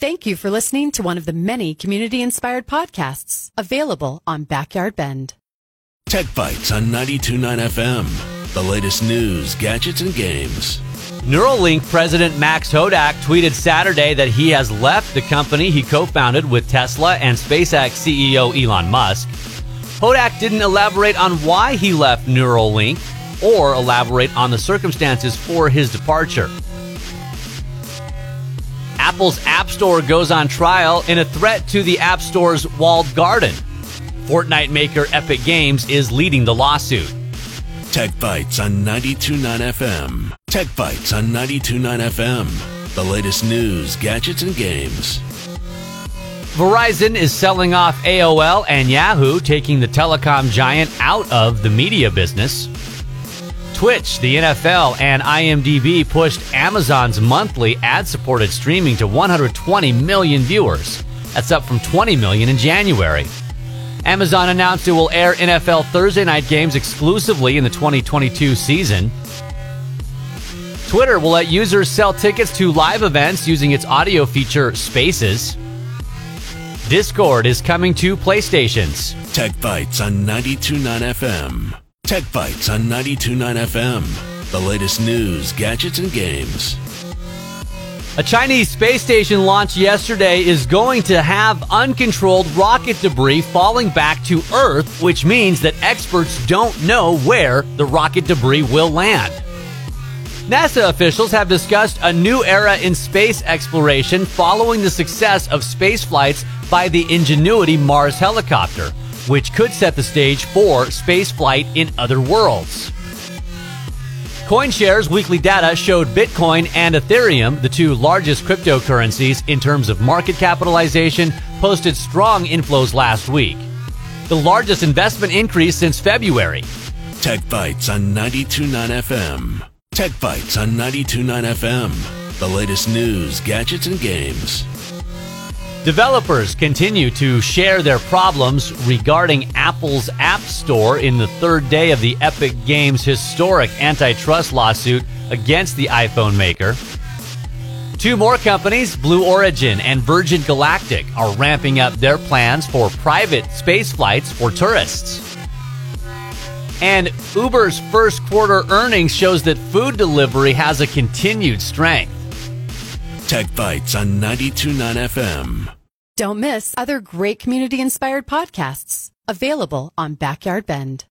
Thank you for listening to one of the many community inspired podcasts available on Backyard Bend. Tech Bites on 929 FM. The latest news, gadgets, and games. Neuralink president Max Hodak tweeted Saturday that he has left the company he co founded with Tesla and SpaceX CEO Elon Musk. Hodak didn't elaborate on why he left Neuralink or elaborate on the circumstances for his departure. Apple's App Store goes on trial in a threat to the App Store's walled garden. Fortnite maker Epic Games is leading the lawsuit. Tech Bites on 929 FM. Tech Bites on 929 FM. The latest news, gadgets, and games. Verizon is selling off AOL and Yahoo, taking the telecom giant out of the media business. Twitch, the NFL, and IMDb pushed Amazon's monthly ad supported streaming to 120 million viewers. That's up from 20 million in January. Amazon announced it will air NFL Thursday night games exclusively in the 2022 season. Twitter will let users sell tickets to live events using its audio feature Spaces. Discord is coming to PlayStations. Tech Bites on 929 FM. Tech Bites on 929 FM. The latest news, gadgets, and games. A Chinese space station launched yesterday is going to have uncontrolled rocket debris falling back to Earth, which means that experts don't know where the rocket debris will land. NASA officials have discussed a new era in space exploration following the success of space flights by the Ingenuity Mars helicopter which could set the stage for spaceflight in other worlds. CoinShares weekly data showed Bitcoin and Ethereum, the two largest cryptocurrencies in terms of market capitalization, posted strong inflows last week. The largest investment increase since February. Tech Bites on 929 FM. Tech Bites on 929 FM. The latest news, gadgets, and games. Developers continue to share their problems regarding Apple's App Store in the third day of the Epic Games' historic antitrust lawsuit against the iPhone maker. Two more companies, Blue Origin and Virgin Galactic, are ramping up their plans for private space flights for tourists. And Uber's first quarter earnings shows that food delivery has a continued strength. Tech Bites on 929 FM. Don't miss other great community inspired podcasts available on Backyard Bend.